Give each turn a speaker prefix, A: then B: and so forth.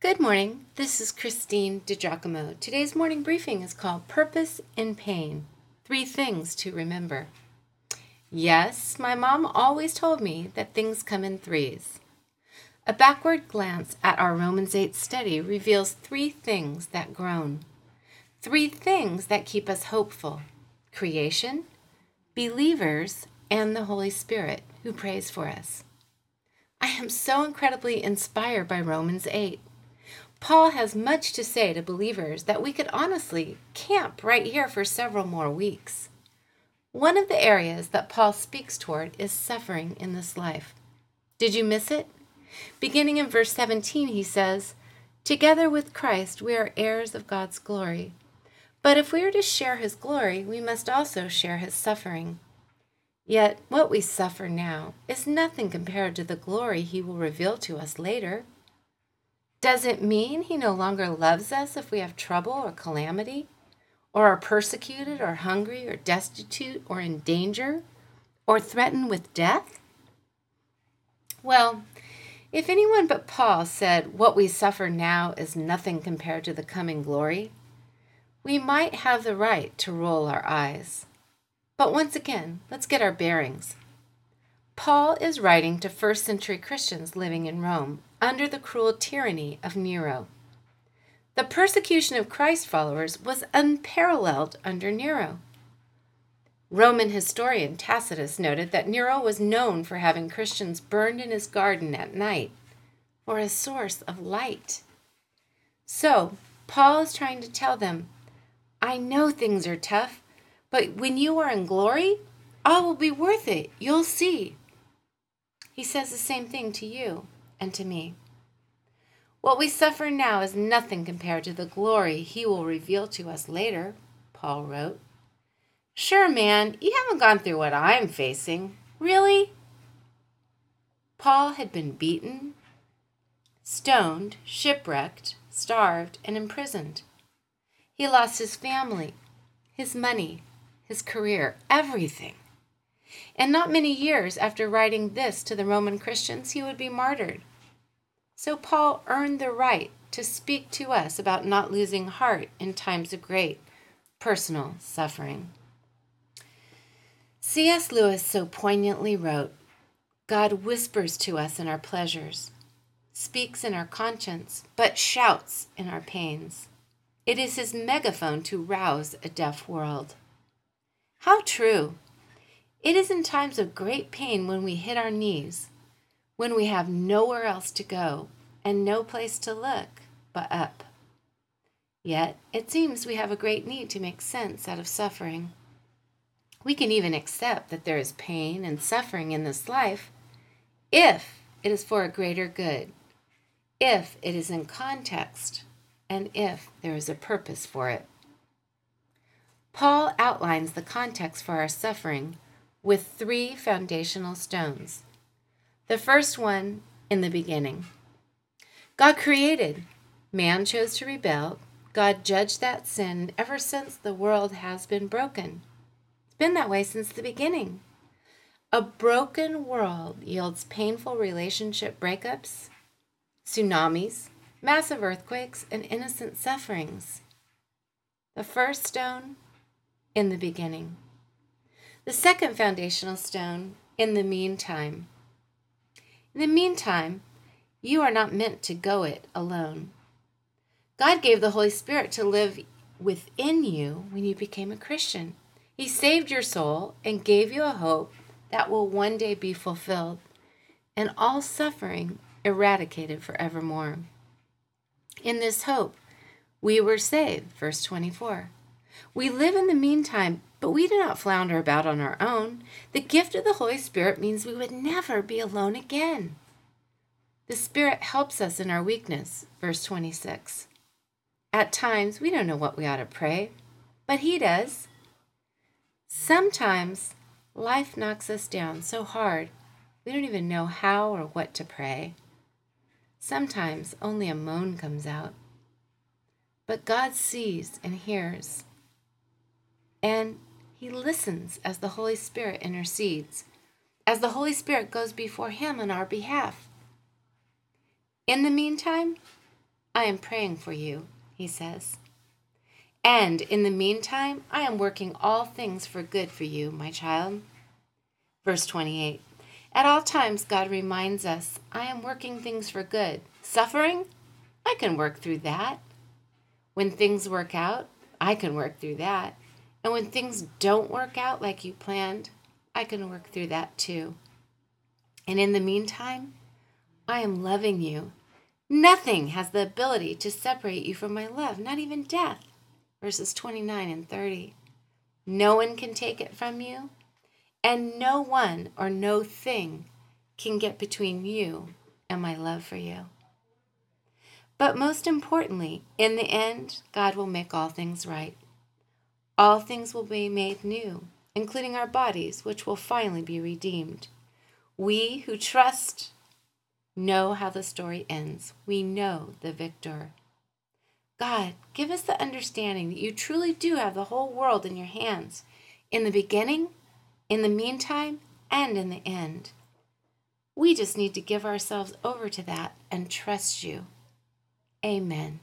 A: Good morning. This is Christine DiGiacomo. Today's morning briefing is called Purpose in Pain Three Things to Remember. Yes, my mom always told me that things come in threes. A backward glance at our Romans 8 study reveals three things that groan, three things that keep us hopeful creation, believers, and the Holy Spirit who prays for us. I am so incredibly inspired by Romans 8. Paul has much to say to believers that we could honestly camp right here for several more weeks. One of the areas that Paul speaks toward is suffering in this life. Did you miss it? Beginning in verse 17, he says, Together with Christ, we are heirs of God's glory. But if we are to share his glory, we must also share his suffering. Yet what we suffer now is nothing compared to the glory he will reveal to us later. Does it mean he no longer loves us if we have trouble or calamity, or are persecuted, or hungry, or destitute, or in danger, or threatened with death? Well, if anyone but Paul said what we suffer now is nothing compared to the coming glory, we might have the right to roll our eyes. But once again, let's get our bearings. Paul is writing to first century Christians living in Rome under the cruel tyranny of Nero. The persecution of Christ followers was unparalleled under Nero. Roman historian Tacitus noted that Nero was known for having Christians burned in his garden at night for a source of light. So, Paul is trying to tell them, I know things are tough, but when you are in glory, all will be worth it. You'll see. He says the same thing to you and to me. What we suffer now is nothing compared to the glory he will reveal to us later, Paul wrote. Sure, man, you haven't gone through what I'm facing. Really? Paul had been beaten, stoned, shipwrecked, starved, and imprisoned. He lost his family, his money, his career, everything. And not many years after writing this to the Roman Christians, he would be martyred. So Paul earned the right to speak to us about not losing heart in times of great personal suffering. C.S. Lewis so poignantly wrote God whispers to us in our pleasures, speaks in our conscience, but shouts in our pains. It is his megaphone to rouse a deaf world. How true! It is in times of great pain when we hit our knees, when we have nowhere else to go and no place to look but up. Yet it seems we have a great need to make sense out of suffering. We can even accept that there is pain and suffering in this life if it is for a greater good, if it is in context, and if there is a purpose for it. Paul outlines the context for our suffering with three foundational stones. The first one in the beginning. God created, man chose to rebel. God judged that sin ever since the world has been broken. It's been that way since the beginning. A broken world yields painful relationship breakups, tsunamis, massive earthquakes, and innocent sufferings. The first stone, in the beginning. The second foundational stone, in the meantime. In the meantime, you are not meant to go it alone. God gave the Holy Spirit to live within you when you became a Christian. He saved your soul and gave you a hope that will one day be fulfilled and all suffering eradicated forevermore. In this hope, we were saved, verse 24. We live in the meantime, but we do not flounder about on our own. The gift of the Holy Spirit means we would never be alone again. The Spirit helps us in our weakness, verse 26. At times, we don't know what we ought to pray, but He does. Sometimes life knocks us down so hard we don't even know how or what to pray. Sometimes only a moan comes out. But God sees and hears. And He listens as the Holy Spirit intercedes, as the Holy Spirit goes before Him on our behalf. In the meantime, I am praying for you, he says. And in the meantime, I am working all things for good for you, my child. Verse 28 At all times, God reminds us, I am working things for good. Suffering? I can work through that. When things work out, I can work through that. And when things don't work out like you planned, I can work through that too. And in the meantime, I am loving you. Nothing has the ability to separate you from my love, not even death. Verses 29 and 30. No one can take it from you, and no one or no thing can get between you and my love for you. But most importantly, in the end, God will make all things right. All things will be made new, including our bodies, which will finally be redeemed. We who trust know how the story ends. We know the victor. God, give us the understanding that you truly do have the whole world in your hands, in the beginning, in the meantime, and in the end. We just need to give ourselves over to that and trust you. Amen.